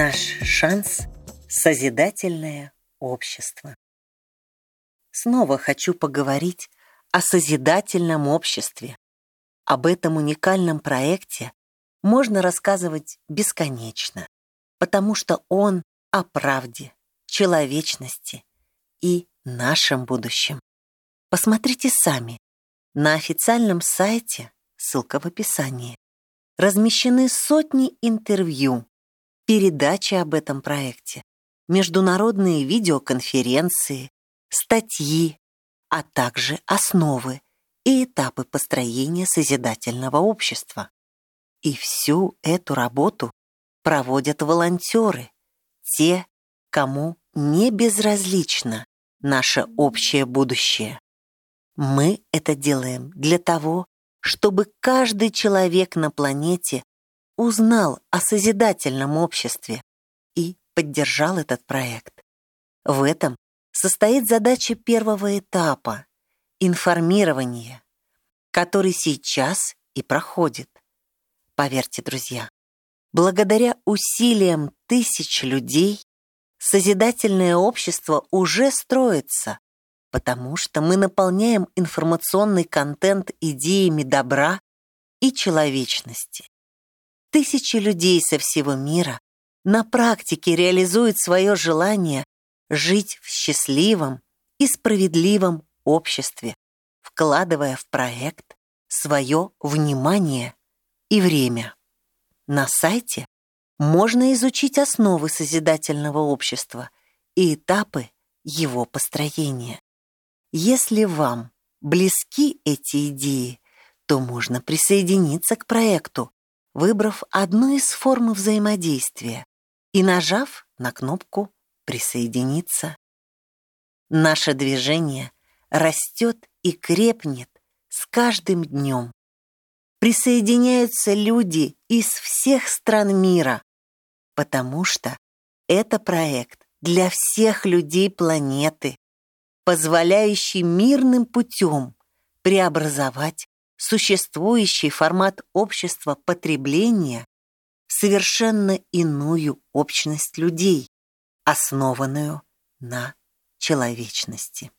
Наш шанс — созидательное общество. Снова хочу поговорить о созидательном обществе. Об этом уникальном проекте можно рассказывать бесконечно, потому что он о правде, человечности и нашем будущем. Посмотрите сами. На официальном сайте, ссылка в описании, размещены сотни интервью, передачи об этом проекте, международные видеоконференции, статьи, а также основы и этапы построения созидательного общества. И всю эту работу проводят волонтеры, те, кому не безразлично наше общее будущее. Мы это делаем для того, чтобы каждый человек на планете узнал о созидательном обществе и поддержал этот проект. В этом состоит задача первого этапа — информирование, который сейчас и проходит. Поверьте, друзья, благодаря усилиям тысяч людей созидательное общество уже строится, потому что мы наполняем информационный контент идеями добра и человечности. Тысячи людей со всего мира на практике реализуют свое желание жить в счастливом и справедливом обществе, вкладывая в проект свое внимание и время. На сайте можно изучить основы созидательного общества и этапы его построения. Если вам близки эти идеи, то можно присоединиться к проекту, выбрав одну из форм взаимодействия и нажав на кнопку «Присоединиться». Наше движение растет и крепнет с каждым днем. Присоединяются люди из всех стран мира, потому что это проект для всех людей планеты, позволяющий мирным путем преобразовать существующий формат общества потребления совершенно иную общность людей, основанную на человечности.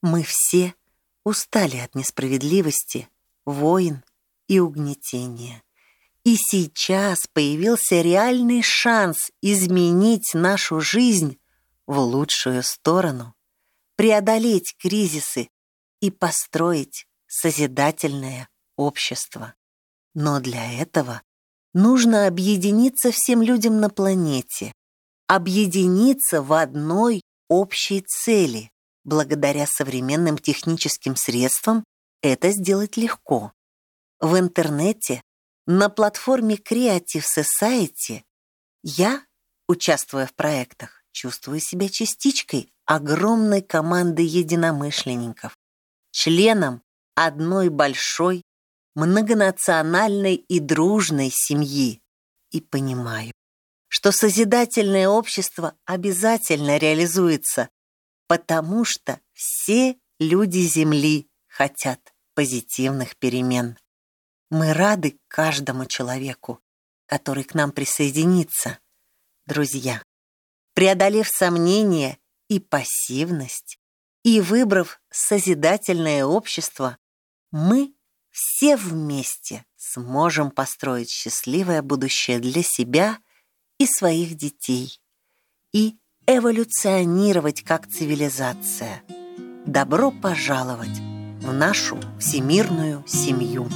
Мы все устали от несправедливости, войн и угнетения. И сейчас появился реальный шанс изменить нашу жизнь в лучшую сторону преодолеть кризисы и построить созидательное общество. Но для этого нужно объединиться всем людям на планете, объединиться в одной общей цели. Благодаря современным техническим средствам это сделать легко. В интернете, на платформе Creative Society я, участвуя в проектах, чувствую себя частичкой огромной команды единомышленников, членом одной большой, многонациональной и дружной семьи. И понимаю, что созидательное общество обязательно реализуется, потому что все люди Земли хотят позитивных перемен. Мы рады каждому человеку, который к нам присоединится. Друзья, преодолев сомнения и пассивность, и выбрав созидательное общество, мы все вместе сможем построить счастливое будущее для себя и своих детей и эволюционировать как цивилизация. Добро пожаловать в нашу всемирную семью.